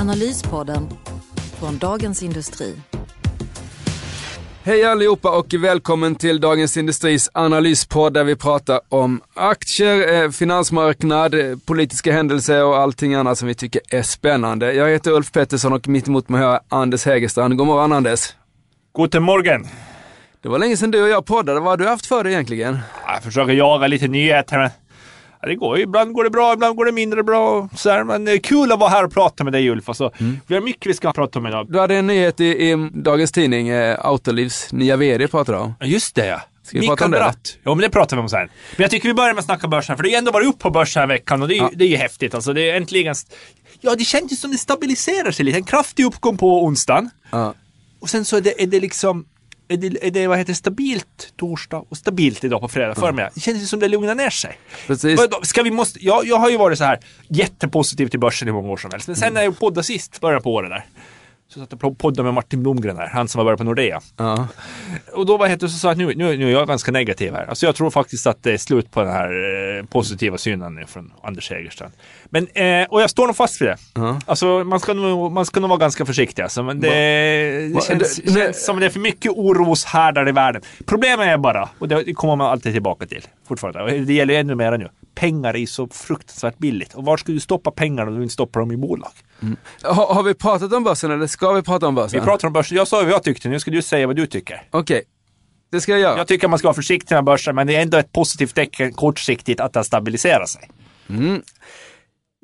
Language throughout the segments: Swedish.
Analyspodden från Dagens Industri. Hej allihopa och välkommen till Dagens Industris analyspodd där vi pratar om aktier, eh, finansmarknad, eh, politiska händelser och allting annat som vi tycker är spännande. Jag heter Ulf Pettersson och mitt emot mig har jag Anders Hägerstrand. God morgon Anders! Guten Morgen! Det var länge sedan du och jag poddade. Vad har du haft för dig egentligen? Jag försöker jaga lite nyheter. Det går, ibland går det bra, ibland går det mindre bra. Så här, men det är kul att vara här och prata med dig Ulf. Alltså, Mm. Vi har mycket vi ska prata om idag. Du hade en nyhet i, i dagens tidning, eh, Autolivs nya VD pratade om. Ja, Just det ja. Ska vi prata om Mikael det? Bratt. Ja, men det pratar vi om sen. Men jag tycker vi börjar med att snacka börsen, för det har ju ändå varit upp på börsen här veckan och det är, ju- Ja. det är ju häftigt. Alltså, det är äntligen... Ja, det känns ju som det stabiliserar sig lite. En kraftig uppgång på onsdagen. Ja. Och sen så är det, är det liksom... Är det, är det vad heter stabilt torsdag och stabilt idag på fredag förmiddag. Det känns som det lugnar ner sig. Precis. Ska vi måste, jag, jag har ju varit så här jättepositiv till börsen i många år som helst. Men sen när jag poddade sist, början på året där. Så satt jag och poddade med Martin Blomgren där, han som var börjat på Nordea. Ja. Och då heter det, så sa att nu, nu, nu är jag ganska negativ här. Alltså jag tror faktiskt att det är slut på den här eh, positiva synen nu från Anders Hägerstrand. Men, eh, och jag står nog fast vid det. Ja. Alltså man ska, nog, man ska nog vara ganska försiktig alltså, men det, Va- känns, det- känns som det är för mycket oroshärdar i världen. Problemet är bara, och det, kommer man alltid tillbaka till fortfarande, och det gäller ännu mer nu. Pengar är så fruktansvärt billigt. Och var ska du stoppa pengarna om du inte stoppar dem i bolag? Har, har vi pratat om börsen eller ska vi prata om börsen? Vi pratar om börsen. Jag sa vad jag tyckte, nu ska du säga vad du tycker. Okej, det ska jag göra. Jag tycker man ska vara försiktig med börsen, men det är ändå ett positivt tecken kortsiktigt att den stabiliserar sig.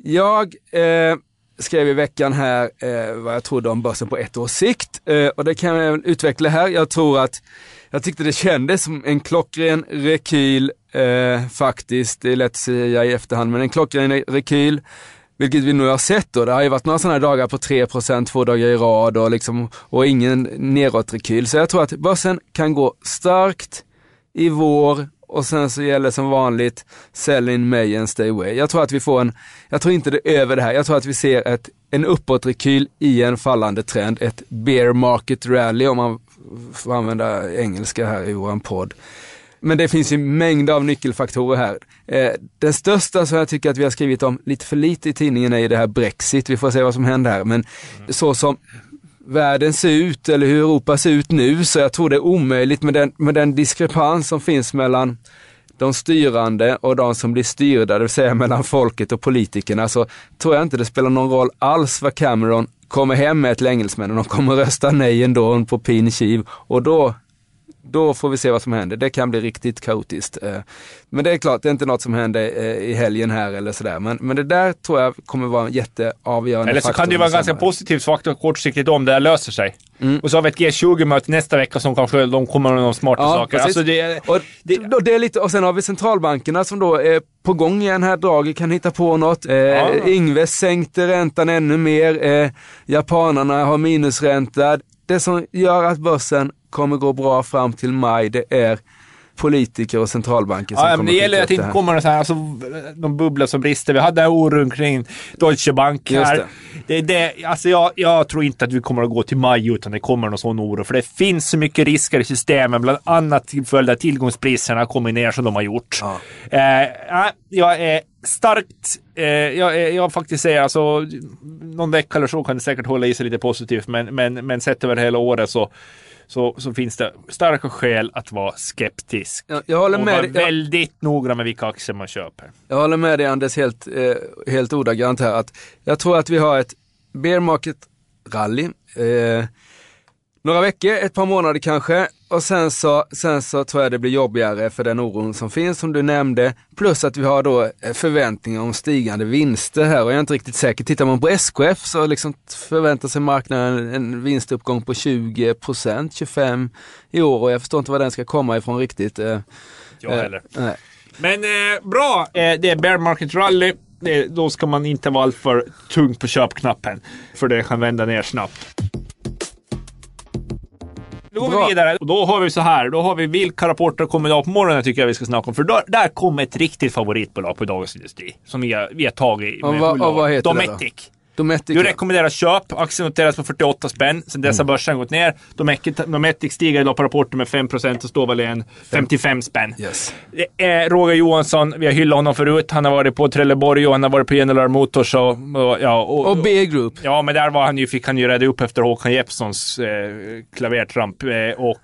Jag eh, skrev i veckan här eh, vad jag trodde om börsen på ett års sikt eh, och det kan jag utveckla här. Jag tror att jag tyckte det kändes som en klockren rekyl eh, faktiskt. Det är lätt att säga i efterhand, men en klockren rekyl. Vilket vi nu har sett då. Det har ju varit några sådana dagar på 3% två dagar i rad och, liksom, och ingen nedåtrekyl. Så jag tror att börsen kan gå starkt i vår och sen så gäller som vanligt sell in May and stay away. Jag tror att vi får en, jag tror inte det är över det här, jag tror att vi ser ett, en uppåtrekyl i en fallande trend, ett bear market rally om man får använda engelska här i våran podd. Men det finns ju mängder av nyckelfaktorer här. Eh, den största som jag tycker att vi har skrivit om lite för lite i tidningen är ju det här Brexit. Vi får se vad som händer här. Men så som världen ser ut eller hur Europa ser ut nu så jag tror det är omöjligt med den, med den diskrepans som finns mellan de styrande och de som blir styrda, det vill säga mellan folket och politikerna, så tror jag inte det spelar någon roll alls vad Cameron kommer hem med till engelsmännen. De kommer rösta nej ändå på pin kiv och då då får vi se vad som händer. Det kan bli riktigt kaotiskt. Eh, Men det är klart, det är inte något som händer eh, i helgen här eller sådär. Men, men det där tror jag kommer vara en jätteavgörande Eller så kan det ju vara i ganska positivt faktor kortsiktigt om det här löser sig. Och så har vi ett G20-möte nästa vecka som kanske de kommer med några smarta Ja, saker. Alltså det, och, det- det, det är lite, och sen har vi centralbankerna som då är på gång igen här. Draghi kan hitta på något. Eh, Ja. Ingves sänkte räntan ännu mer. Eh, japanerna har minusränta. Det som gör att börsen kommer gå bra fram till maj, det är politiker och centralbanker som Ja, men det gäller att det inte kommer så här, alltså, de bubblor som brister. Vi hade oron kring Deutsche Bank Just här. Det. är det, alltså jag, jag tror inte att vi kommer att gå till maj utan det kommer någon sån oro. För det finns så mycket risker i systemen, bland annat till följd av tillgångspriserna kommer ner som de har gjort. Ja. Eh, ja, jag är starkt, eh, jag, jag faktiskt säger alltså, någon vecka eller så kan det säkert hålla i sig lite positivt, men, men, men sett över hela året så så, så finns det starka skäl att vara skeptisk. Jag, jag håller Och med vara. Jag- väldigt noggrann med vilka aktier man köper. Jag håller med dig Anders helt, eh, helt ordagrant här. Att jag tror att vi har ett bear market rally. Eh, några veckor, ett par månader kanske. Och sen så, sen så tror jag det blir jobbigare för den oron som finns som du nämnde. Plus att vi har då eh, förväntningar om stigande vinster här och jag är inte riktigt säker. Tittar man på SKF så liksom förväntar sig marknaden en vinstuppgång på 20%, 25% i år och jag förstår inte var den ska komma ifrån riktigt. Eh, Jag eh, heller. nej. Men eh, bra, eh, det är bear market rally. Det, då ska man inte vara alltför tung på köpknappen. För det kan vända ner snabbt. Då går Bra. vi vidare. Och då har vi så här. Då har vi vilka rapporter kommer idag på morgonen tycker jag vi ska snacka om. För då, där kommer ett riktigt favoritbolag på Dagens Industri. Som vi har, vi har tagit Och med vad- bolag. och vad heter det då? Dometic. Du rekommenderar köp. Aktien noteras på 48 spänn. Sen dess Mm. har börsen gått ner. Dometic, Dometic stiger idag på rapporten med 5% och står väl i en 55 spänn. Yes. Roger Johansson. Vi har hyllat honom förut. Han har varit på Trelleborg och han har varit på General Motors. Och, och, ja, och, Och B Group. Ja, men där var han ju, fick han ju rädda upp efter Håkan Jeppssons eh, klavertramp. Eh, och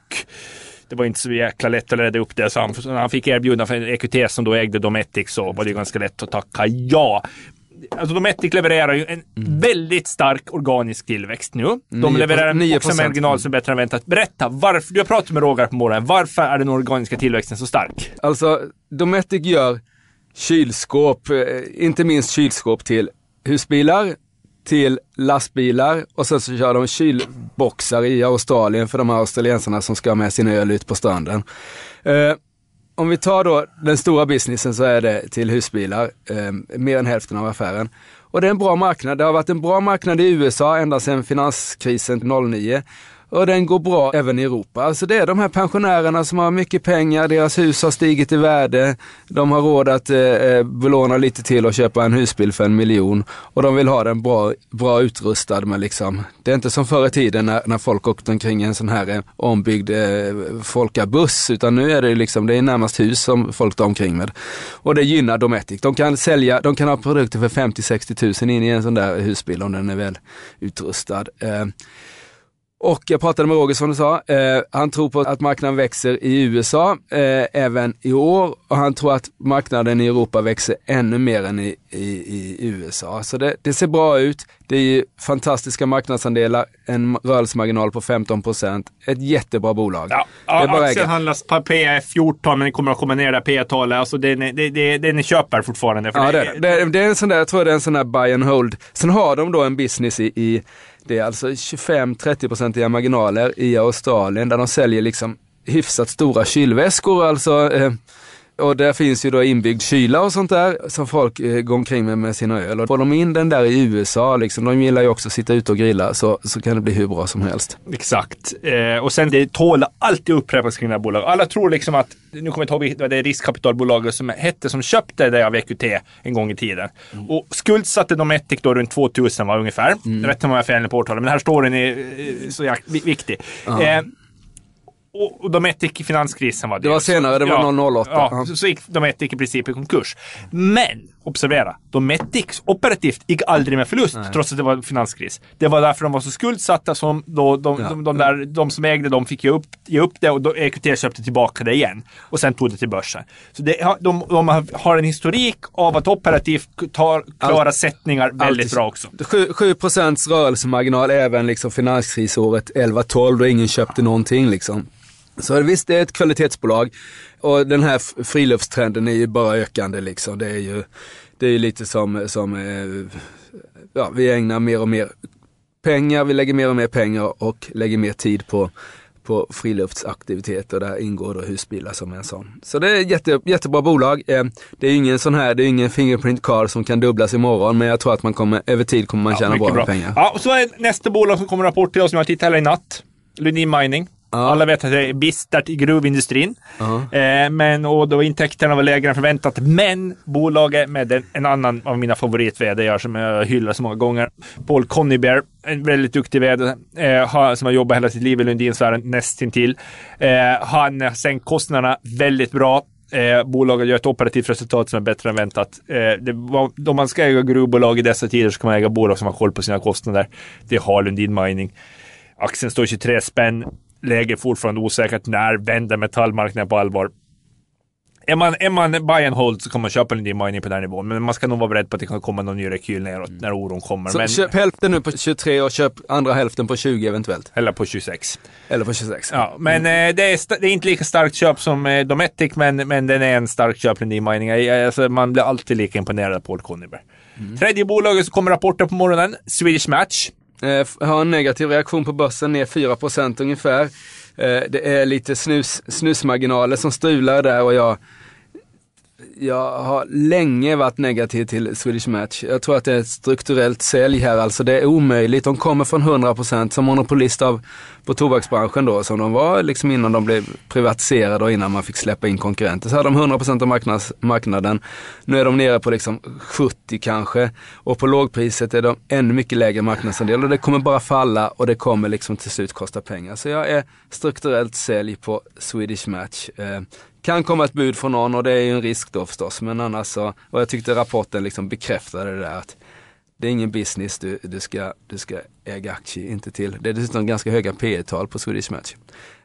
det var inte så jäkla lätt att rädda upp det. Så han, han fick erbjudande för EQT som då ägde Dometic så var det ganska lätt att tacka ja. Alltså Dometic levererar ju en väldigt stark organisk tillväxt nu. De Nio levererar pro- nio också en marginal som är bättre än väntat. Berätta, varför, du har pratat med Roger på morgonen. Varför är den organiska tillväxten så stark? Alltså, Dometic gör kylskåp, eh, inte minst kylskåp till husbilar, till lastbilar och sen så kör de kylboxar i Australien för de här australiensarna som ska ha med sin öl ut på stranden. Om vi tar då den stora businessen så är det till husbilar, eh, mer än hälften av affären. Och det är en bra marknad. Det har varit en bra marknad i USA ända sedan finanskrisen 09. Och den går bra även i Europa. Alltså det är de här pensionärerna som har mycket pengar, deras hus har stigit i värde, de har råd att eh, eh, belåna lite till och köpa en husbil för en miljon. Och de vill ha den bra, bra utrustad med liksom, det är inte som förr i tiden när, när folk åkte omkring i en sån här eh, ombyggd eh, folkabuss, utan nu är det liksom, det är närmast hus som folk tar omkring med. Och det gynnar Dometic. De kan sälja, de kan ha produkter för 50-60 tusen in i en sån där husbil om den är väl utrustad. Eh, och jag pratade med Roger som du sa. Eh, han tror på att marknaden växer i USA eh, även i år och han tror att marknaden i Europa växer ännu mer än i, i, i USA. Så det, det ser bra ut. Det är ju fantastiska marknadsandelar, en rörelsemarginal på 15 procent. Ett jättebra bolag. Ja, det bara att aktien handlas på P 14 men det kommer att komma ner där P-talet. Alltså det, det, det, det ni köper fortfarande. Ja, det, det, det är en sån där, jag tror det är en sån där buy and hold. Sen har de då en business i, i det är alltså 25-30-procentiga marginaler i Australien där de säljer liksom hyfsat stora kylväskor alltså. Eh, och där finns ju då inbyggd kyla och sånt där som folk eh, går omkring med med sina öl. Och får de in den där i USA, liksom, de gillar ju också att sitta ute och grilla, så, så kan det bli hur bra som helst. Exakt. Eh, och sen det tål alltid upprepas kring det här bolaget. Alla tror liksom att, nu kommer jag inte ihåg, det är riskkapitalbolaget som hette, som köpte det av EQT en gång i tiden. Och skuldsatte Dometic då runt 2000 var ungefär. Mm. Rätt om jag har fel på årtalet, men den här storyn är eh, så jäk- vi- viktig. Eh, och, och Dometic i finanskrisen var det. Det var senare, det var någon 08. Ja, Ja. så, gick Dometic i princip i konkurs. Men, observera, Dometic operativt gick aldrig med förlust trots att det var finanskris. Det var därför de var så skuldsatta som då, de, Ja. de, de, där, de som ägde dem fick ge upp, ge upp det och då EQT köpte tillbaka det igen. Och sen tog det till börsen. Så det, de, de har en historik av att operativt ta, klara Allt- sättningar väldigt Alltid- bra också. 7, 7 procents rörelsemarginal även liksom finanskrisåret 11-12 då ingen köpte någonting liksom. Så visst, det är ett kvalitetsbolag och den här friluftstrenden är ju bara ökande liksom. Det är ju, det är ju lite som, som eh, ja, vi ägnar mer och mer pengar, vi lägger mer och mer pengar och lägger mer tid på, på friluftsaktiviteter. Där ingår då husbilar som en sån. Så det är jätte, jättebra bolag. Eh, Det är ingen sån här, det är ingen Fingerprint car som kan dubblas imorgon men jag tror att man kommer, över tid kommer man tjäna mycket bra, med pengar. Ja, och så är nästa bolag som kommer rapport till oss som jag tittade i natt. Lundin Mining. Ja. Alla vet att det är bistert i gruvindustrin. Ja. Eh, men, och då intäkterna var lägre än förväntat. Men bolaget med en, en annan av mina favorit-vd som jag hyllar så många gånger. Paul Conybear, en väldigt duktig vd eh, som har jobbat hela sitt liv i Lundinsfären nästintill. Eh, han har sänkt kostnaderna väldigt bra. Eh, bolaget gör ett operativt resultat som är bättre än väntat. Eh, var, om man ska äga gruvbolag i dessa tider så ska man äga bolag som har koll på sina kostnader. Det har Lundin Mining. Aktien står 23 spänn. Läge fortfarande osäkert. När vänder metallmarknaden på allvar? Är man, är man buy and hold så kommer man köpa Lundin Mining på den här nivån. Men man ska nog vara beredd på att det kan komma någon ny rekyl neråt när oron kommer. Så men, köp hälften nu på 23 och köp andra hälften på 20 eventuellt. Eller på 26. Eller på 26. Ja, men eh, det, är, det är inte lika starkt köp som eh, Dometic, men, men den är en stark köp Lundin Mining. Alltså, man blir alltid lika imponerad av Paul Conybear. Tredje bolaget som kommer rapporter på morgonen, Swedish Match. Eh, har en negativ reaktion på börsen, ner 4% ungefär. Eh, det är lite snus, snusmarginaler som strular där och jag jag har länge varit negativ till Swedish Match. Jag tror att det är ett strukturellt sälj här, alltså det är omöjligt. De kommer från 100% som monopolist av, på tobaksbranschen då, som de var liksom innan de blev privatiserade och innan man fick släppa in konkurrenter. Så hade de 100% av marknads, marknaden. Nu är de nere på liksom 70 kanske och på lågpriset är de ännu mycket lägre marknadsandel och det kommer bara falla och det kommer liksom till slut kosta pengar. Så jag är strukturellt sälj på Swedish Match. Eh, kan komma ett bud från någon och det är ju en risk då förstås. Men annars så, och jag tyckte rapporten liksom bekräftade det där att det är ingen business du, du, ska, du ska äga aktier inte till. Det är dessutom ganska höga P tal på Swedish Match.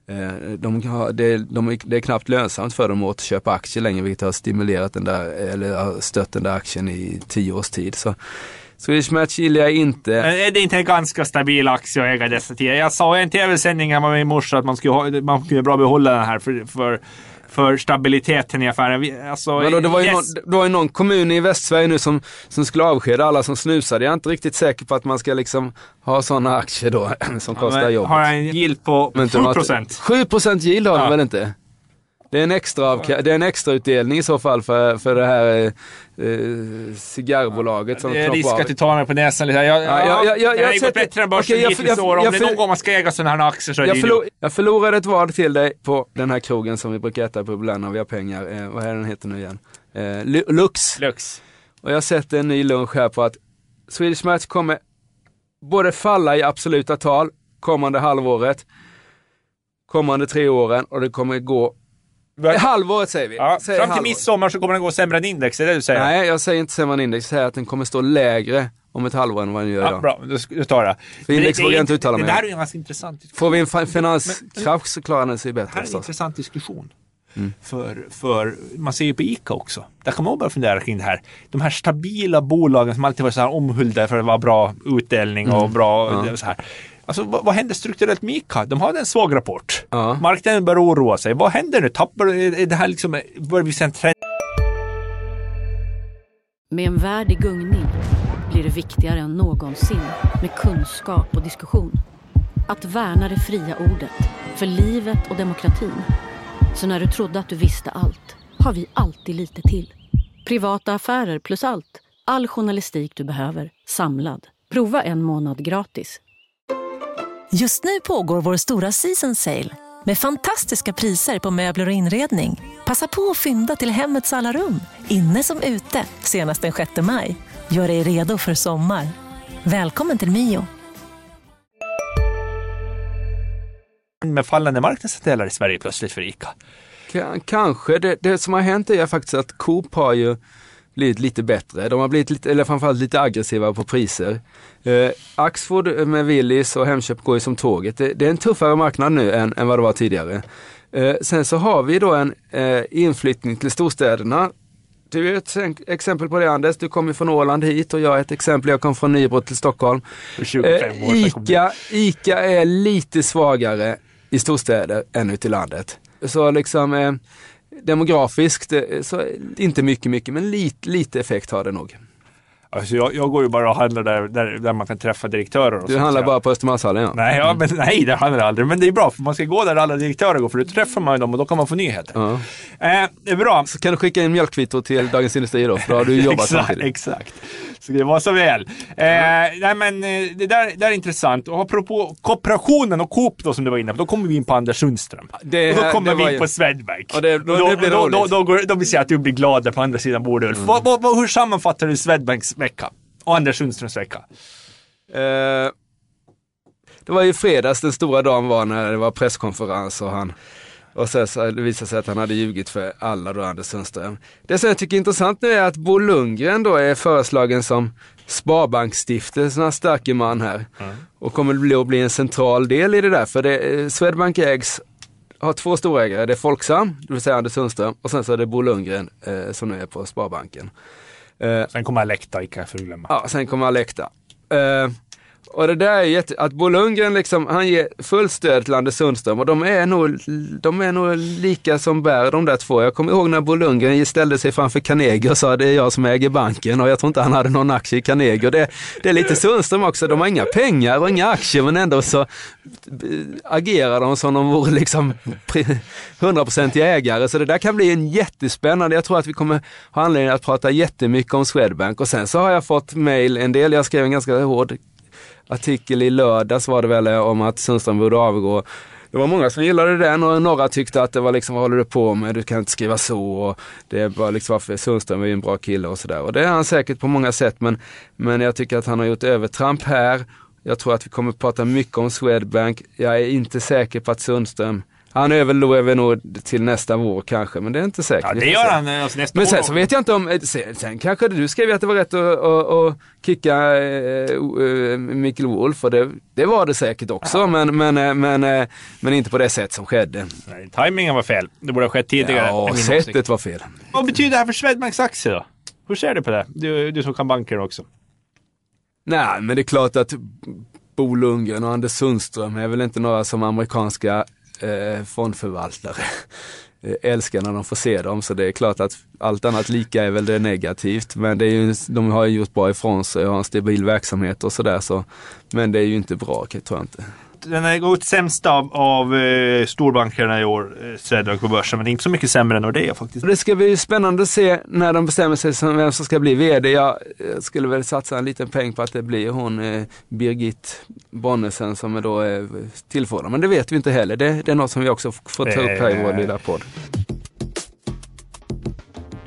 Eh, de har, det, de, det är knappt lönsamt för dem att köpa aktier längre vilket har stimulerat den där, eller stött den där aktien i tio års tid. Så Swedish Match gillar jag inte. Det är det inte en ganska stabil aktie att äga dessa tider? Jag sa i en tv-sändning med i morse att man skulle, ha, man skulle bra behålla den här för, för för stabiliteten i affären. Alltså, Men då, det, var ju yes. någon, det var ju någon kommun i Västsverige nu som, som skulle avskeda alla som snusade. Jag är inte riktigt säker på att man ska liksom ha sådana aktier då som kostar Men jobbet. Har en yield på Men inte 7 något- procent. 7% yield har Ja. de väl inte? Det är en extra, avka- det är en extra utdelning i så fall för, för det här eh, eh, cigarrbolaget som Det är risk av. att du tar mig på näsan lite. Jag, Ja, ja, ja, ja, det har jag ju gått bättre än börsen jag- hittills i jag- år. Om jag det är någon gång man ska äga sådana här aktier så är det Jag, ju förlor, jag förlorade ett vad till dig på den här krogen som vi brukar äta på ibland när vi har pengar. Eh, vad är den heter nu igen? Eh, Lu- Lux. Lux. Och jag sätter en ny lunch här på att Swedish Match kommer både falla i absoluta tal kommande halvåret, kommande tre åren och det kommer gå, halvåret säger vi. Ja, Säger fram till halvåret. midsommar så kommer den gå sämre än index, är det du säger? Nej, jag säger inte sämre än index, jag säger att den kommer stå lägre om ett halvår än vad den gör Ja, idag. bra, då, tar jag. För index vågar jag inte uttala Det mig där om. är ju en ganska intressant diskussion. Får vi en finanskrasch så klarar den sig Det här bättre är en förstås. intressant diskussion. Mm. För, för man ser ju på ICA också. Där kan man börja fundera kring det här. De här stabila bolagen som alltid varit så här omhuldade för att vara bra utdelning och bra Mm. Ja. så här. Alltså vad, vad händer strukturellt med ICA? De hade en svag rapport. Ja. Marknaden börjar oroa sig. Vad händer nu? Tappar är är det här liksom, börjar vi se en trend? Med en värld i gungning blir det viktigare än någonsin med kunskap och diskussion. Att värna det fria ordet, för livet och demokratin. Så när du trodde att du visste allt, har vi alltid lite till. Privata affärer plus allt. All journalistik du behöver, samlad. Prova en månad gratis. Just nu pågår vår stora season sale med fantastiska priser på möbler och inredning. Passa på att fynda till hemmets alla rum, inne som ute, senast den 6 maj. Gör dig redo för sommar. Välkommen till Mio. med fallande marknadsandelar i Sverige plötsligt för ICA. K- kanske. Det, det som har hänt är faktiskt att Coop har ju blivit lite bättre. De har blivit lite, eller framförallt lite aggressiva på priser. Eh, Axfood med Willys och Hemköp går ju som tåget. Det, det är en tuffare marknad nu än, än vad det var tidigare. Eh, sen så har vi då en eh, inflyttning till storstäderna. Du är ett ex- exempel på det Anders, du kom ju från Åland hit och jag är ett exempel, jag kom från Nybro till Stockholm. För 25 år Eh. Ica, Ica är lite svagare i storstäder än ute i landet. Så liksom eh, demografiskt, eh, så inte mycket, mycket, men lite, lite effekt har det nog. Alltså jag, jag går ju bara och handlar där, där, där man kan träffa direktörer. Och Du handlar bara på Östermalmshallen ja. Nej, ja, men, nej, det handlar jag aldrig. Men det är bra, för man ska gå där alla direktörer går, för då träffar man ju dem och då kan man få nyheter. ja. Eh, det är bra. Så kan du skicka in mjölkkvitto till Dagens Industri då, för då har du jobbat exakt, samtidigt. exakt. Så det var så väl. Eh, nej, men eh, det där, det där är intressant. Och apropå kooperationen och Coop då som du var inne på, då kommer vi in på Anders Sundström. Det och då kommer vi in ju- på Swedbank. Och det- då- Och det blir då, då, roligt. då, går, då vill säga att du blir glad där på andra sidan bordet Ulf. Vad, vad, hur sammanfattar du Swedbanks vecka? Och Anders Sundströms vecka? Eh, det var ju fredags den stora dagen var när det var presskonferens och han och sen så det visade sig att han hade ljugit för alla då, Anders Sundström. Det som jag tycker är intressant nu är att Bo Lundgren då är föreslagen som Sparbanksstiftelsernas starke man här. Och kommer att bli en central del i det där. För det, eh, Swedbank ägs, har två storägare. Det är Folksam, det vill säga Anders Sundström. Och sen så är det Bo Lundgren eh, som nu är på Sparbanken. Eh, Sen kommer Alekta, icke att glömma. Ja, sen kommer Alekta. Eh, och det där är jätte, att Bo Lundgren liksom, han ger fullt stöd till Anders Sundström och de är nog, de är nog lika som bär de där två. Jag kommer ihåg när Bo Lundgren ställde sig framför Carnegie och sa det är jag som äger banken och jag tror inte han hade någon aktie i Carnegie. Och det, det är lite Sundström också, de har inga pengar och inga aktier men ändå så eh, agerar de som de vore liksom hundraprocentiga ägare. Så det där kan bli en jättespännande, jag tror att vi kommer ha anledning att prata jättemycket om Swedbank och sen så har jag fått mail, en del, jag skrev en ganska hård artikel i lördags var det väl eh, om att Sundström borde avgå. Det var många som gillade den och några tyckte att det var liksom, vad håller du på med? Du kan inte skriva så. Och det var liksom, varför Sundström är ju en bra kille och sådär. Och det är han säkert på många sätt, men, men jag tycker att han har gjort övertramp här. Jag tror att vi kommer att prata mycket om Swedbank. Jag är inte säker på att Sundström han överlever nog till nästa vår kanske, men det är inte säkert. Ja, det gör han alltså, nästa Men sen så vet jag inte om, sen, sen kanske du skrev att det var rätt att, att, att kicka äh, Mikael Wolf och det, det, var det säkert också, ja. men, men, men, men inte på det sätt som skedde. Nej, timingen var fel. Det borde ha skett tidigare. Ja, sättet var fel. Vad betyder det här för Swedbanks aktie då? Hur ser du på det? Du, du som kan banker också. Nej, men det är klart att Bo Lundgren och Anders Sundström är väl inte några som amerikanska eh, fondförvaltare eh, älskar när de får se dem. Så det är klart att allt annat lika är väl det negativt. Men det är ju, de har ju gjort bra ifrån sig och har en stabil verksamhet och sådär. Så, men det är ju inte bra, tror jag inte den har gått sämst av, av eh, storbankerna i år, eh, Swedbank på börsen. Men det är inte så mycket sämre än Nordea faktiskt. Det ska bli spännande att se när de bestämmer sig som vem som ska bli VD. Jag, jag skulle väl satsa en liten peng på att det blir hon eh, Birgit Bonnesen som är då eh, tillförordnad. Men det vet vi inte heller. Det, det är något som vi också får ta upp här i vår lilla podd.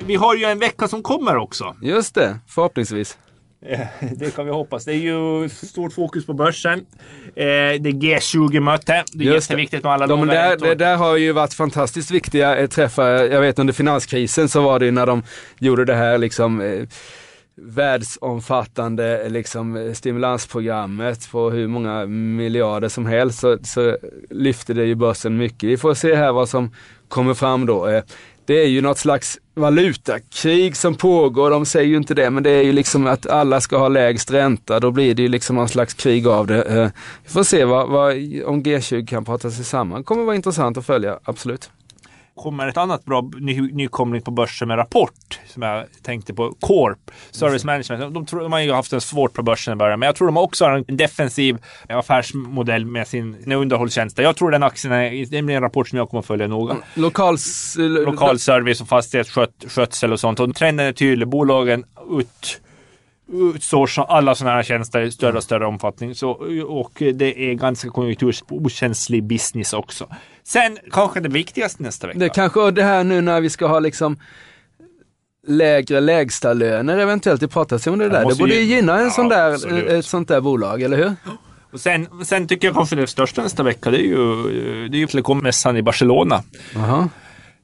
Vi har ju en vecka som kommer också. Just det, förhoppningsvis. Det kan vi hoppas. Det är ju stort fokus på börsen. Eh, det är G20-möte. Det är Just jätteviktigt med alla de där, Det där har ju varit fantastiskt viktiga eh, träffar. Jag vet under finanskrisen så var det när de gjorde det här liksom eh, världsomfattande liksom, stimulansprogrammet på hur många miljarder som helst så, så lyfter det ju börsen mycket. Vi får se här vad som kommer fram då det är ju något slags valutakrig som pågår. De säger ju inte det, men det är ju liksom att alla ska ha lägst ränta. Då blir det ju liksom någon slags krig av det. Eh, vi får se vad, vad, om G20 kan prata sig samman. Det kommer vara intressant att följa, absolut kommer ett annat bra ny, nykomling på börsen med rapport som jag tänkte på. Corp, Service Management. De, tror, de har ju haft det svårt på börsen i början, men jag tror de också har en defensiv affärsmodell med sin, sina underhållstjänster. Jag tror den aktien är, det blir en rapport som jag kommer att följa noga. Mm. Lokals, Lokal service och fastighetsskötsel och sånt. Och trenden är tydlig. Bolagen ut outsourca alla sådana här tjänster i större och större omfattning. Så, och det är ganska konjunkturokänslig business också. Sen kanske det viktigaste nästa vecka. Det kanske det här nu när vi ska ha liksom lägre lägsta löner eventuellt. Det pratas om det där. Det borde ju gynna en ja, sån där, ett sånt där bolag, eller hur? Och sen, sen tycker jag kanske det största nästa vecka, det är ju, det är ju Telekommässan i Barcelona. Aha.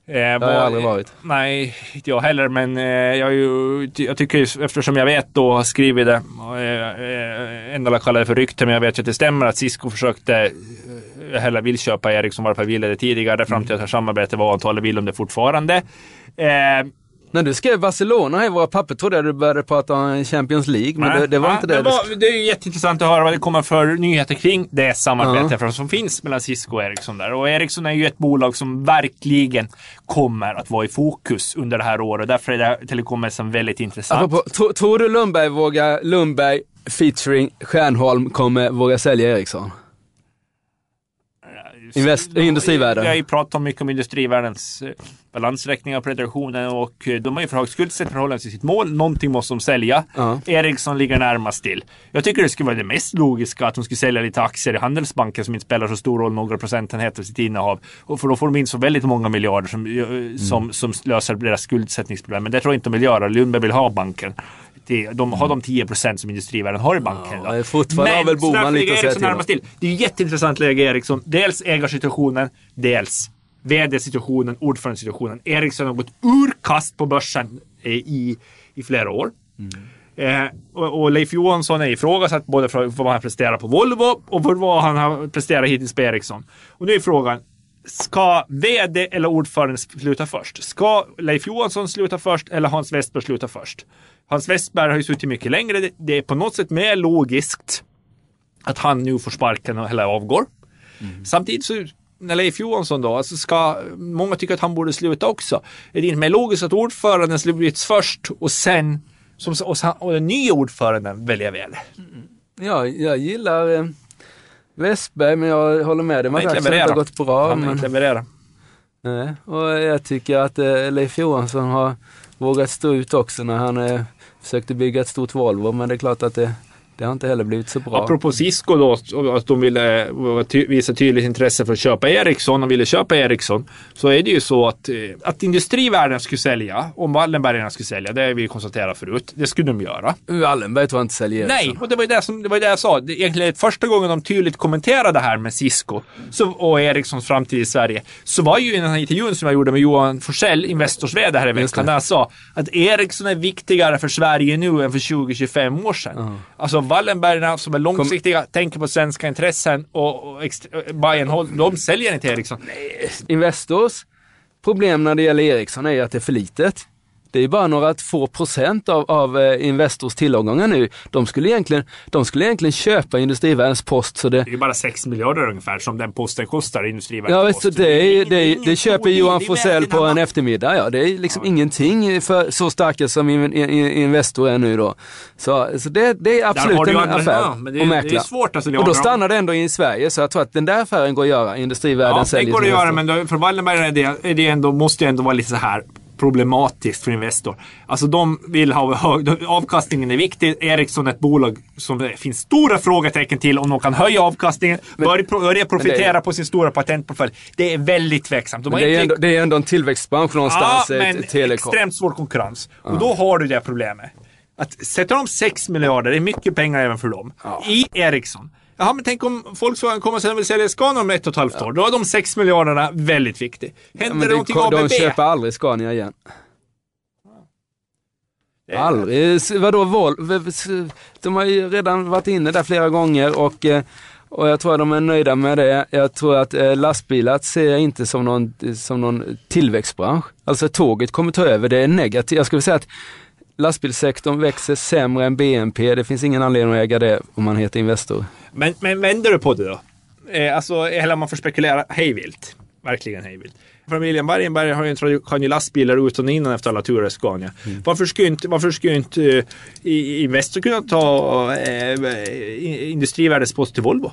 Eh, det har jag aldrig varit. Nej, inte jag heller, men eh, jag, ju, jag tycker eftersom jag vet då, har skrivit det, eh, en del kallar det för rykte, men jag vet ju att det stämmer att Cisco försökte eh, heller vill köpa Ericsson, varför ville det tidigare, fram till att samarbetet var antalet vill om det fortfarande. Eh, när du skrev Barcelona i våra papper trodde jag du började prata om Champions League, men det, det, var ja, inte det. Det, var, det är jätteintressant att höra vad det kommer för nyheter kring det samarbetet ja. som finns mellan Cisco och Ericsson där. Och Ericsson är ju ett bolag som verkligen kommer att vara i fokus under det här året. Därför är det telekommässan väldigt intressant. Apropå, tror du Lundberg vågar, Lundberg featuring Stjärnholm kommer våga sälja Ericsson? Invest, industrivärden. Vi har ju pratat mycket om industrivärldens eh, balansräkningar och prediktionen och eh, de har ju för högt skuldsättning förhållande till sitt mål. Någonting måste de sälja. Uh. Ericsson ligger närmast till. Jag tycker det skulle vara det mest logiska att de skulle sälja lite aktier i Handelsbanken som inte spelar så stor roll, några procentenheter av sitt innehav. Och för då får de in så väldigt många miljarder som, eh, mm. som, som löser deras skuldsättningsproblem. Men det tror jag inte de vill göra. Lundberg vill ha banken de har de 10% som industrivärlden har i banken. Ja, fortfarande har väl Boman lite att säga till, till. Det är ju jätteintressant läge Ericsson. Dels ägarsituationen, dels vd-situationen, ordförandesituationen. Ericsson har gått ur kast på börsen i, i flera år. Mm. Eh, och, och, Leif Johansson är ifrågasatt både för vad han presterar på Volvo och för vad han har presterat hittills på Ericsson. Och nu är frågan, Ska vd eller ordförande sluta först? Ska Leif Johansson sluta först eller Hans Westberg sluta först? Hans Westberg har ju suttit mycket längre. Det är på något sätt mer logiskt att han nu får sparken eller avgår. Samtidigt så när Leif Johansson då, alltså ska, många tycker att han borde sluta också. Är det inte mer logiskt att ordföranden sluts först och sen som, och, och den nya ordföranden väljer väl? Ja, jag gillar eh, Westberg, men jag håller med dig. Man har inte gått bra. han Men, men... levererar. nej. Och jag tycker att eh, Leif Johansson har vågat stå ut också när han eh, försökte bygga ett stort Volvo. Men det är klart att det, det har inte heller blivit så bra. Apropå Cisco då, att de ville visa tydligt intresse för att köpa Ericsson och ville köpa Ericsson. Så är det ju så att, eh, att industrivärden skulle sälja, om Wallenbergarna skulle sälja, det har vi konstaterat förut, det skulle de göra. Wallenberg tror jag inte säljer Nej, Ericsson. och det var ju det, som, det, var det jag sa. Det, egentligen första gången de tydligt kommenterade det här med Cisco så, och Ericssons framtid i Sverige, så var ju i den här intervjun som jag gjorde med Johan Forsell, Investors VD här i veckan, där han sa att Ericsson är viktigare för Sverige nu än för 20-25 år sedan. Alltså Wallenbergarna som är långsiktiga, tänker på svenska intressen och, och and hold, de säljer inte Ericsson. Investors problem när det gäller Ericsson är att det är för litet. Det är bara några få procent av, av eh, Investors tillgångar nu. De skulle, egentligen, de skulle egentligen köpa Industrivärldens post så det, Det är bara 6 miljarder ungefär som den posten kostar, Industrivärdet. Ja, du, det, är, det, är, det köper. Johan Det Forsell på en eftermiddag. Ja, det är liksom ingenting för så starka som in, in, in, Investor är nu då. Så, så det, det är absolut en andra- affär ja, men det är- att det är mäkla. svårt, alltså, och då stannar det ändå i Sverige, så jag tror att den där affären går att göra. Industrivärden Ja, det säljer går att göra, men då, för Wallenberg är det, är det ändå, måste ju ändå vara lite så här problematiskt för Investor. Alltså de vill ha hög, avkastningen är viktig. Ericsson är ett bolag som det finns stora frågetecken till om de kan höja avkastningen, börja, pro- börja profitera på sin stora patentportfölj. Det är väldigt tveksamt. De det, är inte- ändå, det är ändå en tillväxtbransch någonstans, Ja, ja, men telekom. extremt svår konkurrens. Och då har du det problemet. Att sätta de 6 miljarder, det är mycket pengar även för dem, i Ericsson. Jaha, men tänk om Volkswagen kommer sen och vill sälja Scania om ett och ett halvt år. Då är de 6 miljarderna väldigt viktiga. Händer Ja, det någonting de ABB? köper aldrig Scania igen. Det- Aldrig. Vadå Volvo? De har ju redan varit inne där flera gånger och, eh, och jag tror att de är nöjda med det. Jag tror att eh, lastbilar ser jag inte som någon, som någon tillväxtbransch. Alltså tåget kommer ta över, det är negativt. Jag skulle säga att lastbilssektorn växer sämre än BNP. Det finns ingen anledning att äga det om man heter Investor. Men, men vänder du på det då? Eh, alltså, eller man får spekulera hejvilt. Verkligen hejvilt. Familjen Bergenberg har ju, kan ju lastbilar utan och innan efter alla turer i Scania. Varför skulle inte, varför skulle inte eh, i- Investor kunna ta eh, i- Industrivärdets post till Volvo?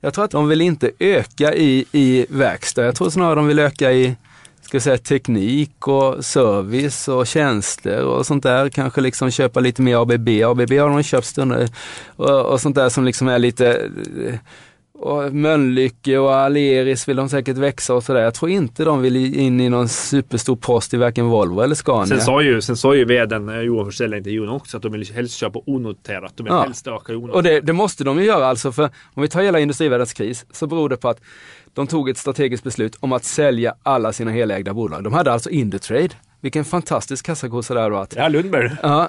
Jag tror att de vill inte öka i, i verkstad. Jag tror snarare de vill öka i ska säga, teknik och service och tjänster och sånt där. Kanske liksom köpa lite mer ABB. ABB har de köpt stunder och, och sånt där som liksom är lite eh, och Mölnlycke och Aleris vill de säkert växa och sådär. Jag tror inte de vill in i någon superstor post i varken Volvo eller Scania. Sen sa ju, sen sa ju vdn eh, Johan Forsell i intervjun också att de vill helst köpa onoterat. De vill Ja. helst öka onoterat. Och det, det måste de ju göra alltså, för om vi tar hela industrivärldens kris så beror det på att de tog ett strategiskt beslut om att sälja alla sina helägda bolag. De hade alltså Indutrade. Vilken fantastisk kassakossa det hade varit. Ja, Lundberg. Ja.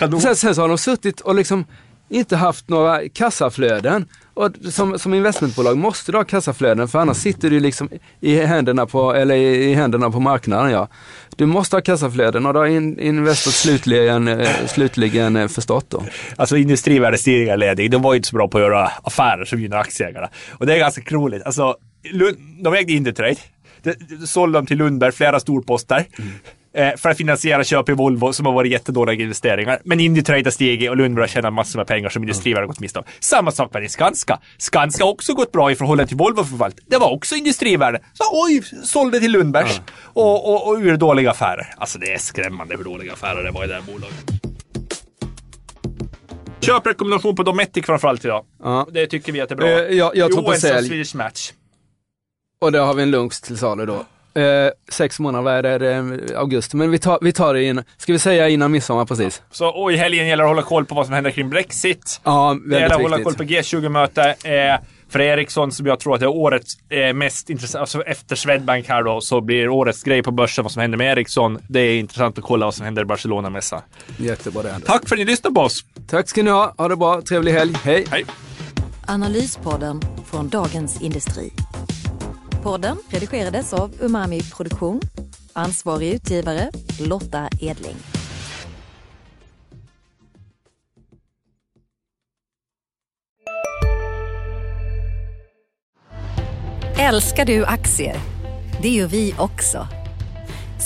Sen, sen så har de suttit och liksom inte haft några kassaflöden. Och som, som investmentbolag måste du ha kassaflöden för annars sitter du liksom i händerna på, eller i, i händerna på marknaden. Ja. Du måste ha kassaflöden och det har in, Investor slutligen, eh, slutligen eh, förstått då. Alltså industrivärdets tidigare ledning, de var ju inte så bra på att göra affärer som gynnar aktieägarna. Och det är ganska roligt. Alltså, Lund, de ägde Indutrade. De, de sålde dem till Lundberg, flera storposter. Eh, för att finansiera köp i Volvo som har varit jättedåliga investeringar. Men Indutrade har stigit och Lundberg har tjänat massor med pengar som Industrivärden har gått miste om. Samma sak med Skanska. Skanska har också gått bra i förhållande till Volvo förvalt. Det var också Industrivärden. Så oj, sålde till Lundbergs. Och, och, och ur dåliga affärer. Alltså det är skrämmande hur dåliga affärer det var i det här bolaget. Köprekommendation på Dometic framförallt idag. Ja. Det tycker vi att det är bra. Eh, jag- jag tror på sälj. Swedish Match. Och där har vi en lunch till salu då. Eh, sex månader, vad är det? är augusti. Men vi tar, vi tar det in, ska vi säga innan midsommar precis? Så och i helgen gäller det att hålla koll på vad som händer kring Brexit. Ja, Det gäller väldigt att hålla koll viktigt. på G20-möte. Eh, för Ericsson, som jag tror att det är årets eh, mest intressant, alltså efter Swedbank här då, så blir årets grej på börsen vad som händer med Ericsson. Det är intressant att kolla vad som händer i Barcelona-mässan. Jättebra det. Tack för att ni lyssnade på oss. Tack ska ni ha, ha det bra, trevlig helg, hej! Hej! Analyspodden från Dagens Industri. Podden redigerades av Umami Produktion. Ansvarig utgivare Lotta Edling. Älskar du aktier? Det gör vi också.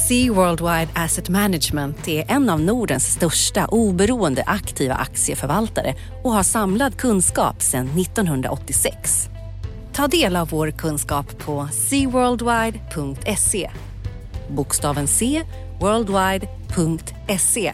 Sea Worldwide Asset Management är en av Nordens största oberoende aktiva aktieförvaltare och har samlad kunskap sedan 1986. Ta del av vår kunskap på seaworldwide.se. Bokstaven C, worldwide.se